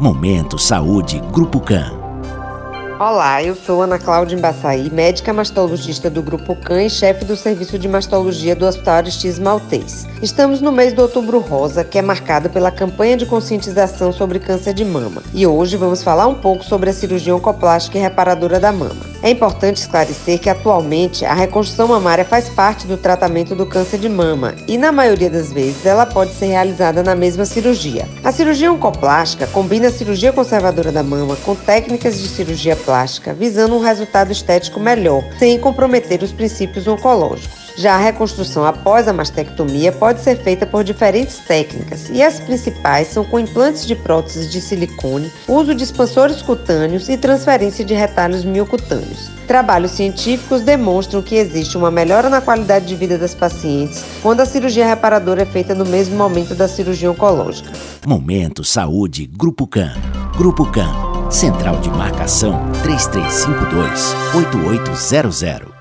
Momento Saúde Grupo CAN. Olá, eu sou Ana Cláudia Embaçaí, médica mastologista do Grupo CAN e chefe do Serviço de Mastologia do Hospital Aristides Maltês. Estamos no mês do Outubro Rosa, que é marcado pela campanha de conscientização sobre câncer de mama. E hoje vamos falar um pouco sobre a cirurgia oncoplástica e reparadora da mama. É importante esclarecer que atualmente a reconstrução mamária faz parte do tratamento do câncer de mama e, na maioria das vezes, ela pode ser realizada na mesma cirurgia. A cirurgia oncoplástica combina a cirurgia conservadora da mama com técnicas de cirurgia plástica, visando um resultado estético melhor, sem comprometer os princípios oncológicos. Já a reconstrução após a mastectomia pode ser feita por diferentes técnicas, e as principais são com implantes de próteses de silicone, uso de expansores cutâneos e transferência de retalhos miocutâneos. Trabalhos científicos demonstram que existe uma melhora na qualidade de vida das pacientes quando a cirurgia reparadora é feita no mesmo momento da cirurgia oncológica. Momento Saúde Grupo CAN. Grupo CAN Central de Marcação 3352 8800.